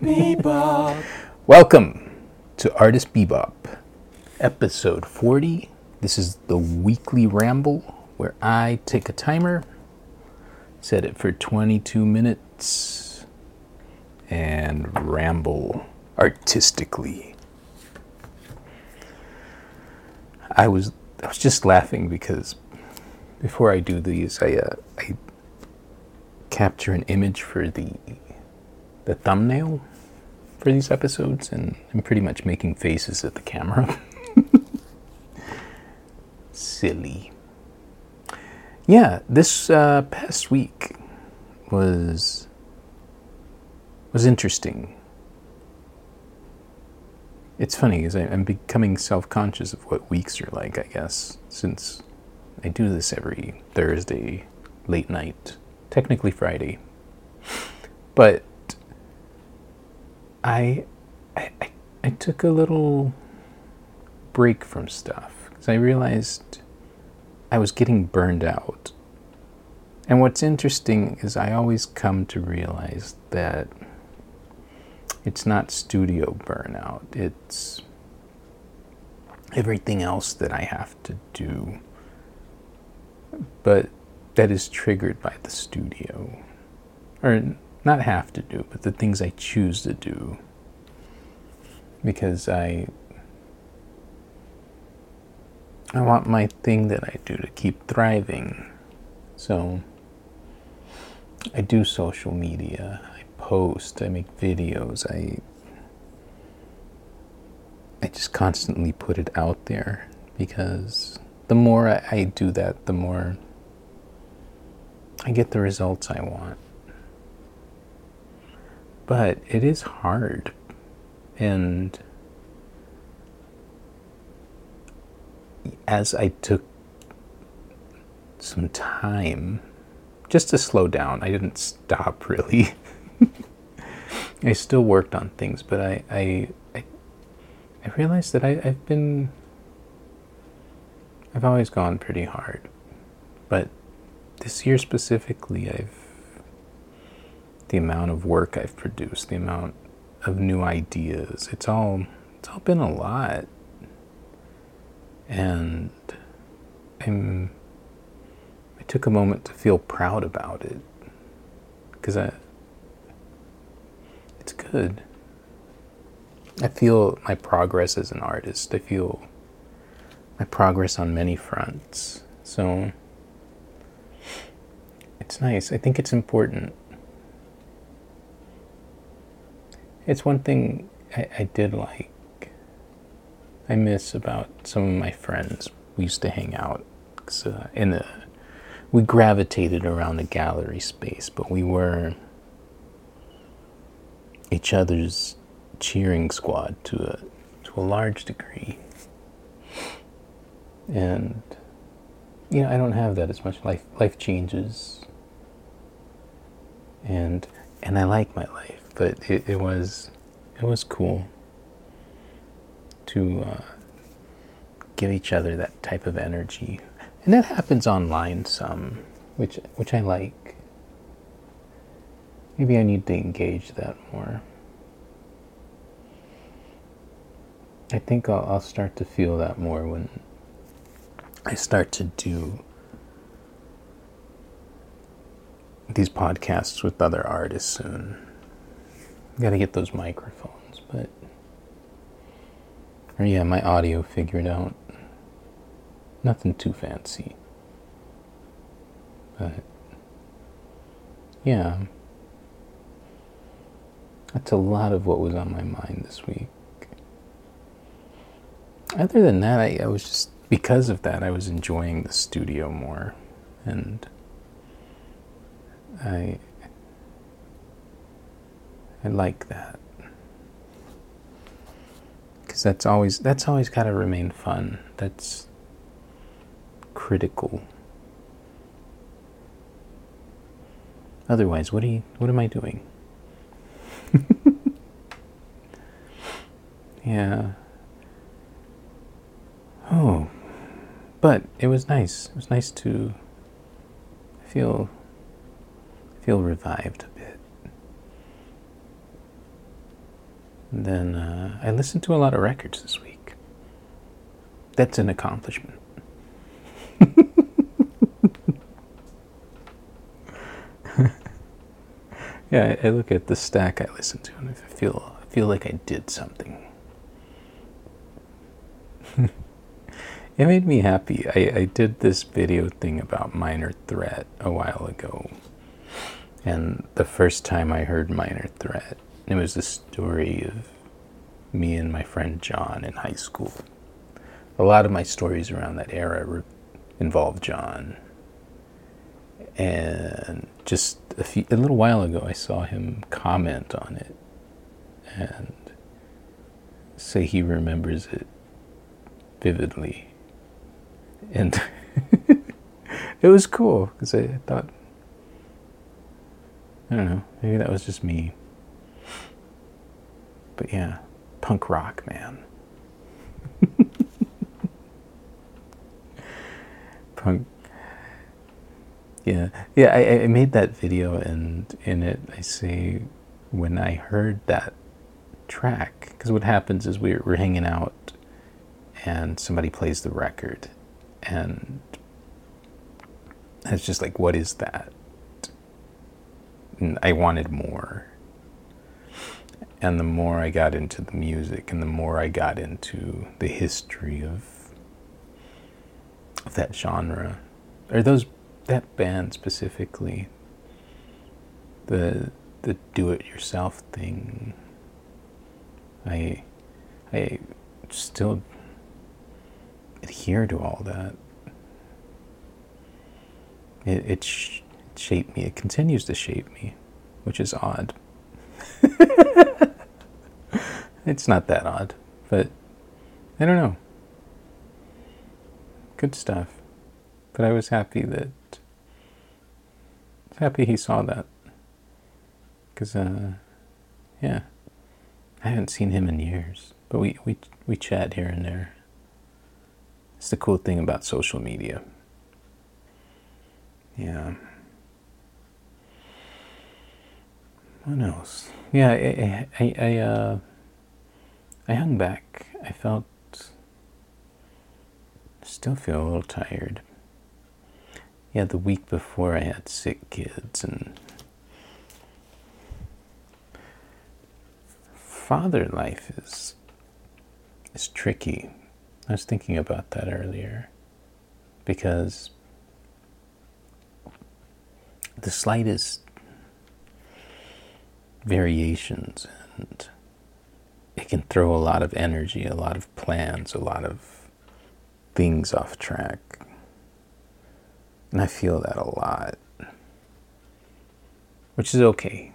Bebop. Welcome to Artist Bebop, episode 40. This is the weekly ramble where I take a timer, set it for 22 minutes, and ramble artistically. I was I was just laughing because before I do these, I uh, I capture an image for the the thumbnail for these episodes, and I'm pretty much making faces at the camera. Silly. Yeah, this uh, past week was was interesting. It's funny because I'm becoming self-conscious of what weeks are like. I guess since I do this every Thursday late night, technically Friday, but I, I, I took a little break from stuff because I realized I was getting burned out. And what's interesting is I always come to realize that it's not studio burnout, it's everything else that I have to do, but that is triggered by the studio. Or not have to do, but the things I choose to do. Because I I want my thing that I do to keep thriving. So I do social media, I post, I make videos, I I just constantly put it out there because the more I, do that, the more I get the results I want but it is hard. And as I took some time just to slow down, I didn't stop really. I still worked on things, but I, I, I, I realized that I, I've been, I've always gone pretty hard. But this year specifically, I've the amount of work I've produced, the amount of new ideas. It's all it's all been a lot. And I'm I took a moment to feel proud about it because I it's good. I feel my progress as an artist. I feel my progress on many fronts. So it's nice. I think it's important It's one thing I, I did like, I miss about some of my friends. We used to hang out uh, in the, we gravitated around the gallery space, but we were each other's cheering squad to a to a large degree. And you know, I don't have that as much. Life life changes. And and I like my life but it, it was it was cool to uh, give each other that type of energy, and that happens online some, which which I like. Maybe I need to engage that more. I think I'll, I'll start to feel that more when I start to do these podcasts with other artists soon. Got to get those microphones, but or yeah, my audio figured out. Nothing too fancy, but yeah, that's a lot of what was on my mind this week. Other than that, I, I was just because of that, I was enjoying the studio more, and I I like that. Cuz that's always that's always got to remain fun. That's critical. Otherwise, what are you what am I doing? yeah. Oh. But it was nice. It was nice to feel feel revived And then uh, I listened to a lot of records this week. That's an accomplishment. yeah, I, I look at the stack I listened to and I feel I feel like I did something. it made me happy. I, I did this video thing about Minor Threat a while ago. And the first time I heard Minor Threat, it was the story of me and my friend John in high school. A lot of my stories around that era involved John. And just a, few, a little while ago, I saw him comment on it and say he remembers it vividly. And it was cool because I thought, I don't know, maybe that was just me. But yeah, punk rock, man. punk. Yeah, yeah. I, I made that video, and in it, I say when I heard that track, because what happens is we're, we're hanging out, and somebody plays the record, and it's just like, what is that? And I wanted more. And the more I got into the music, and the more I got into the history of of that genre, or those that band specifically, the the do-it-yourself thing. I I still adhere to all that. It, it, sh- it shaped me. It continues to shape me, which is odd. it's not that odd, but I don't know good stuff. But I was happy that happy he saw that because uh, yeah, I haven't seen him in years, but we we we chat here and there. It's the cool thing about social media. Yeah. What else? Yeah, I I, I uh I hung back. I felt still feel a little tired. Yeah, the week before I had sick kids and father life is is tricky. I was thinking about that earlier because the slightest variations and can throw a lot of energy, a lot of plans, a lot of things off track. And I feel that a lot, which is okay.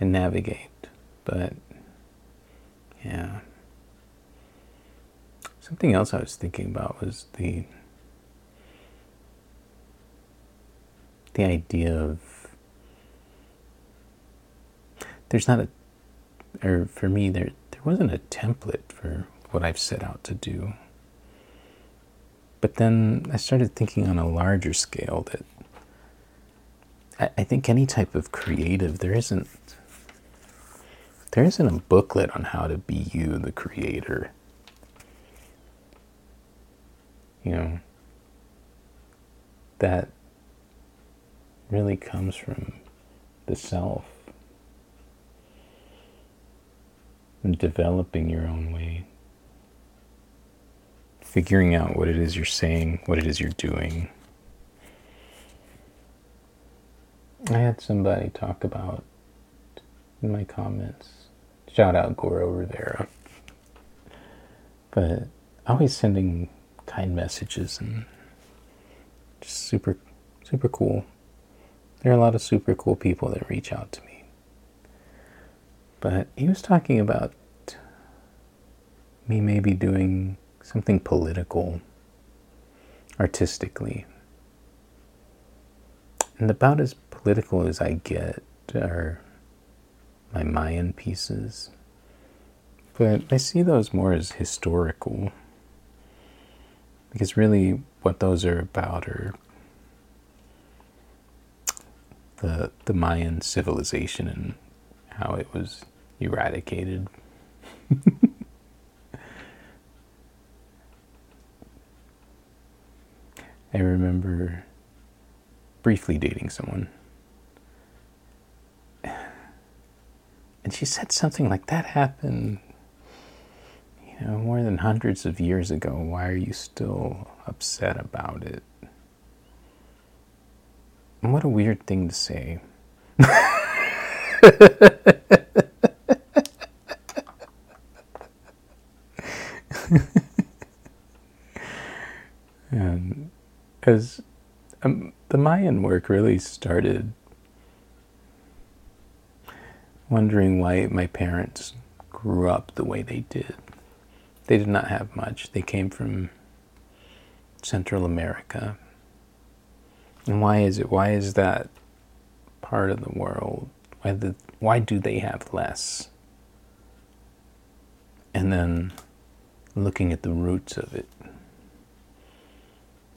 And navigate, but yeah. Something else I was thinking about was the the idea of there's not a or for me there there wasn't a template for what I've set out to do. But then I started thinking on a larger scale that I, I think any type of creative, there isn't there isn't a booklet on how to be you, the creator. You know, that really comes from the self and developing your own way figuring out what it is you're saying, what it is you're doing. I had somebody talk about in my comments, shout out Goro Rivera, but always sending kind messages and just super, super cool. There are a lot of super cool people that reach out to me. But he was talking about me maybe doing something political, artistically. And about as political as I get are my Mayan pieces. But I see those more as historical. Because really, what those are about are the, the Mayan civilization and how it was eradicated. I remember briefly dating someone. And she said something like that happened, you know, more than hundreds of years ago. Why are you still upset about it? And what a weird thing to say. and as um, the Mayan work really started wondering why my parents grew up the way they did. They did not have much. They came from Central America. And why is it? Why is that part of the world? Why, the, why do they have less? And then looking at the roots of it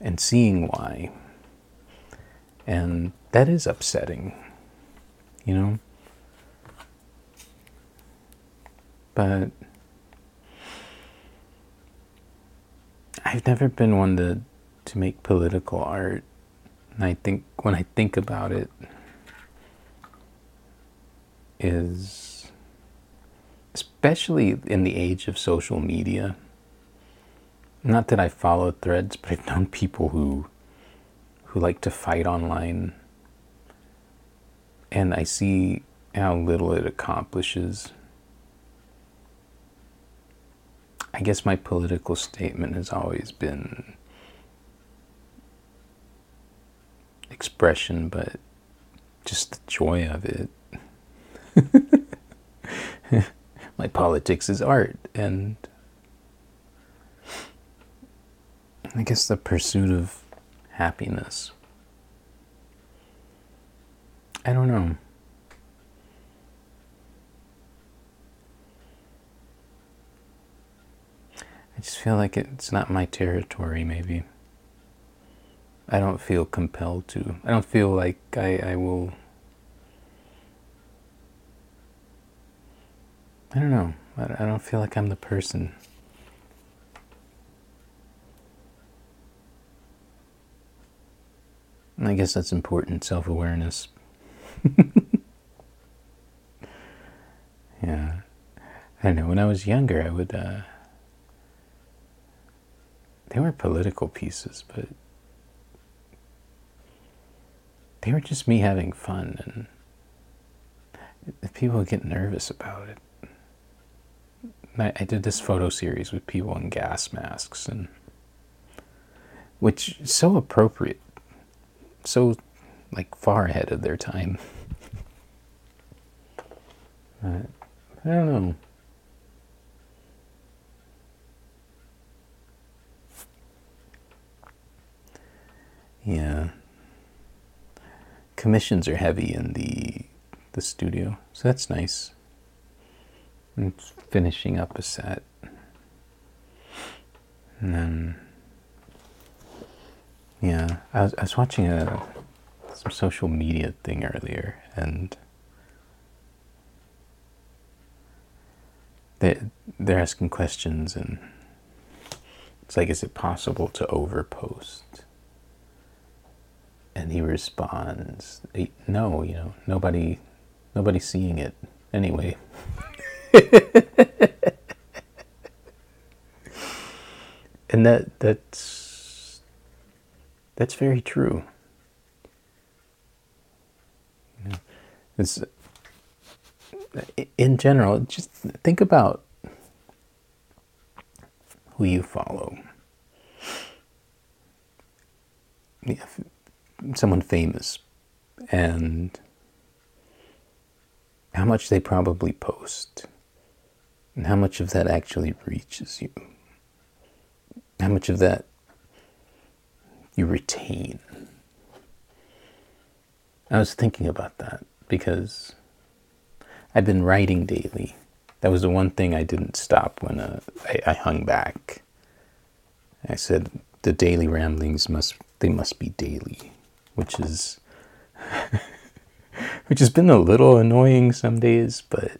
and seeing why. And that is upsetting, you know? But I've never been one to, to make political art. And I think when I think about it, is especially in the age of social media. Not that I follow threads, but I've known people who who like to fight online and I see how little it accomplishes. I guess my political statement has always been expression, but just the joy of it. my politics is art, and I guess the pursuit of happiness. I don't know. I just feel like it's not my territory, maybe. I don't feel compelled to. I don't feel like I, I will. I don't know. I, I don't feel like I'm the person. I guess that's important self awareness. yeah. I know. When I was younger, I would. Uh, they were political pieces, but they were just me having fun, and people would get nervous about it. I, I did this photo series with people in gas masks, and which is so appropriate, so like far ahead of their time. I don't know. Yeah. Commissions are heavy in the the studio, so that's nice. I'm finishing up a set. And then yeah, I was I was watching a some social media thing earlier and they they're asking questions and it's like is it possible to overpost and he responds, "No, you know, nobody, nobody's seeing it anyway." and that that's that's very true. You know, it's in general. Just think about who you follow. Yeah, someone famous and how much they probably post and how much of that actually reaches you how much of that you retain. I was thinking about that because i've been writing daily. That was the one thing i didn't stop when uh, I, I hung back. I said the daily ramblings must they must be daily which is which has been a little annoying some days, but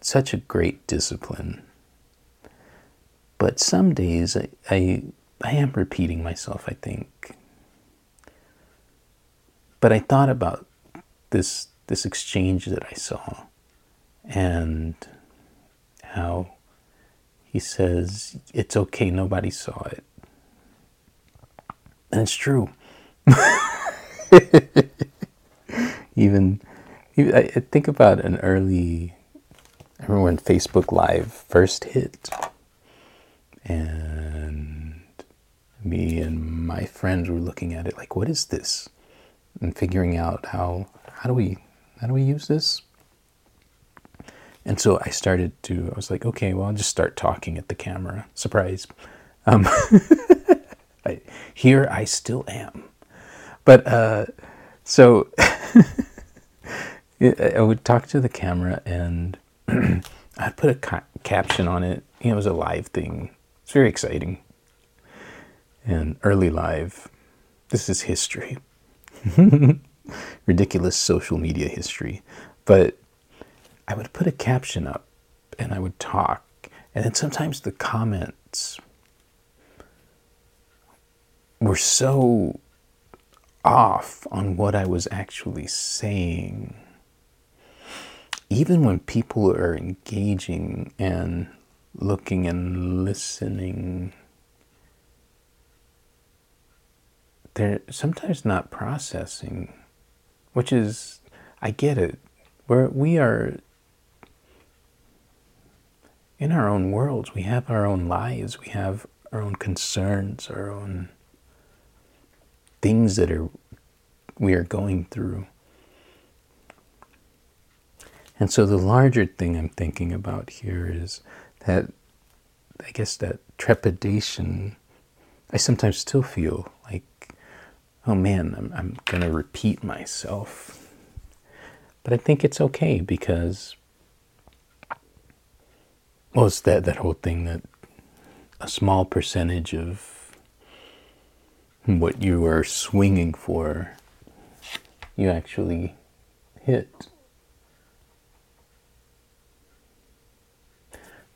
such a great discipline. But some days I, I, I am repeating myself, I think. But I thought about this this exchange that I saw and how he says it's okay nobody saw it. And it's true. Even, even I think about an early I remember when Facebook Live first hit. And me and my friends were looking at it like what is this and figuring out how how do we how do we use this and so I started to I was like okay well I'll just start talking at the camera surprise um, I, here I still am but uh, so I would talk to the camera and I'd put a ca- caption on it. You know, it was a live thing. It's very exciting. And early live. This is history. Ridiculous social media history. But I would put a caption up and I would talk. And then sometimes the comments were so off on what I was actually saying. Even when people are engaging and looking and listening, they're sometimes not processing, which is, I get it. Where we are in our own worlds, we have our own lives, we have our own concerns, our own things that are we are going through. And so the larger thing I'm thinking about here is that I guess that trepidation I sometimes still feel oh man, I'm, I'm going to repeat myself. But I think it's okay because, well, it's that, that whole thing that a small percentage of what you are swinging for, you actually hit.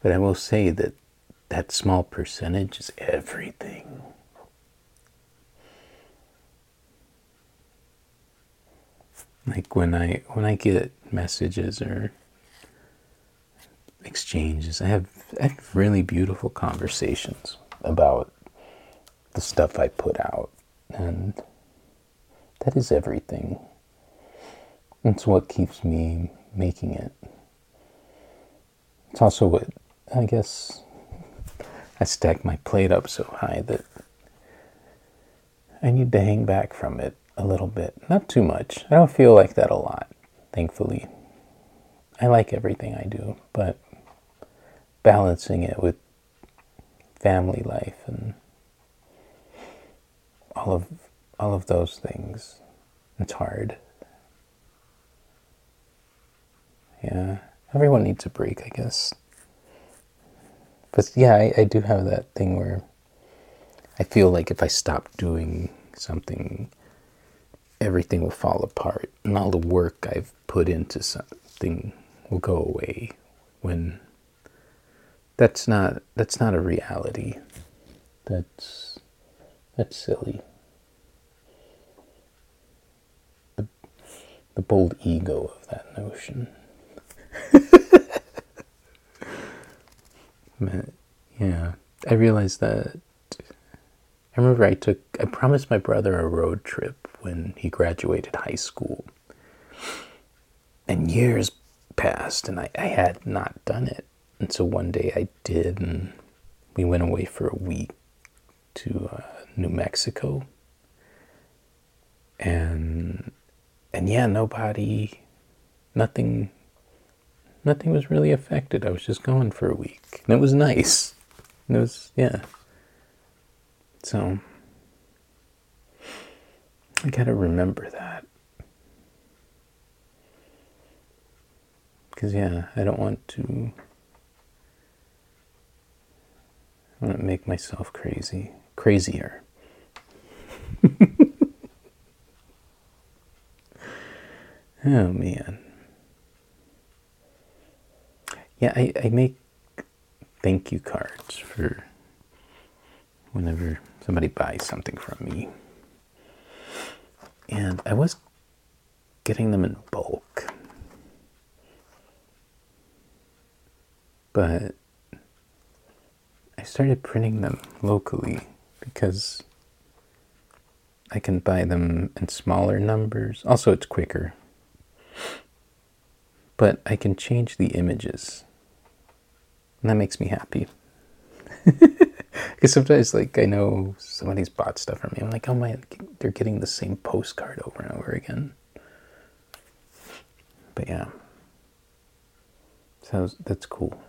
But I will say that that small percentage is everything. Like when I when I get messages or exchanges, I have I have really beautiful conversations about the stuff I put out. And that is everything. It's what keeps me making it. It's also what, I guess, I stack my plate up so high that I need to hang back from it a little bit. Not too much. I don't feel like that a lot, thankfully. I like everything I do, but balancing it with family life and all of all of those things. It's hard. Yeah, everyone needs a break, I guess. But yeah, I, I do have that thing where I feel like if I stop doing something, everything will fall apart, and all the work I've put into something will go away. When that's not that's not a reality. That's that's silly. The, the bold ego of that notion. yeah, I realized that. I remember I took, I promised my brother a road trip when he graduated high school. And years passed and I, I had not done it. And so one day I did, and we went away for a week to uh, New Mexico. And and yeah, nobody nothing nothing was really affected. I was just gone for a week. And it was nice. It was yeah. So I gotta remember that. Because, yeah, I don't want to. I want to make myself crazy crazier. oh man. yeah, I, I make thank you cards for whenever somebody buys something from me. And I was getting them in bulk. But I started printing them locally because I can buy them in smaller numbers. Also, it's quicker. But I can change the images. And that makes me happy. Because sometimes, like, I know somebody's bought stuff from me. I'm like, oh my, they're getting the same postcard over and over again. But yeah. So that's cool.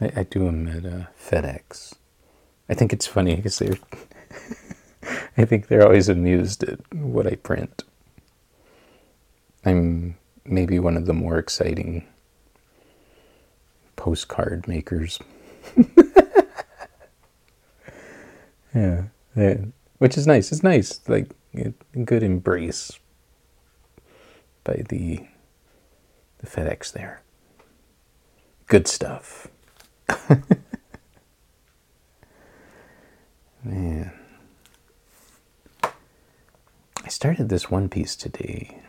I, I do them at uh, FedEx. I think it's funny because they're. I think they're always amused at what I print. I'm maybe one of the more exciting postcard makers. yeah, yeah, which is nice. It's nice, like a good embrace by the the FedEx there. Good stuff. Man. I started this one piece today.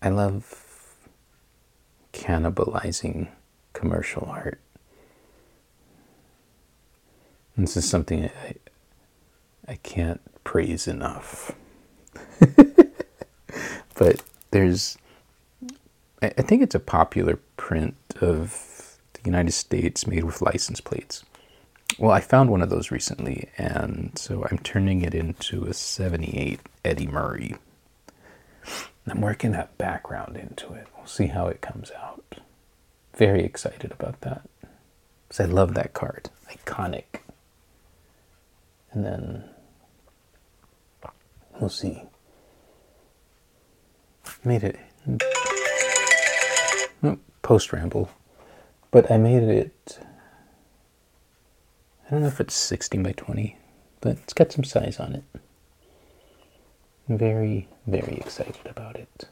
I love cannibalizing commercial art. This is something I, I can't praise enough. but there's, I think it's a popular print of the United States made with license plates. Well, I found one of those recently, and so I'm turning it into a 78 Eddie Murray. I'm working that background into it. We'll see how it comes out. Very excited about that. Because I love that card. Iconic. And then we'll see. Made it post ramble. But I made it I don't know if it's 16 by 20, but it's got some size on it. Very, very excited about it.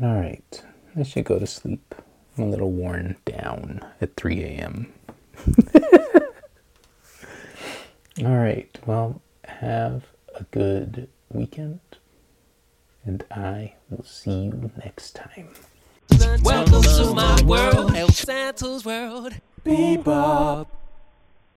All right, I should go to sleep. I'm a little worn down at 3 a.m. All right, well, have a good weekend, and I will see you next time. Welcome to my world, El Santos world. Bebop.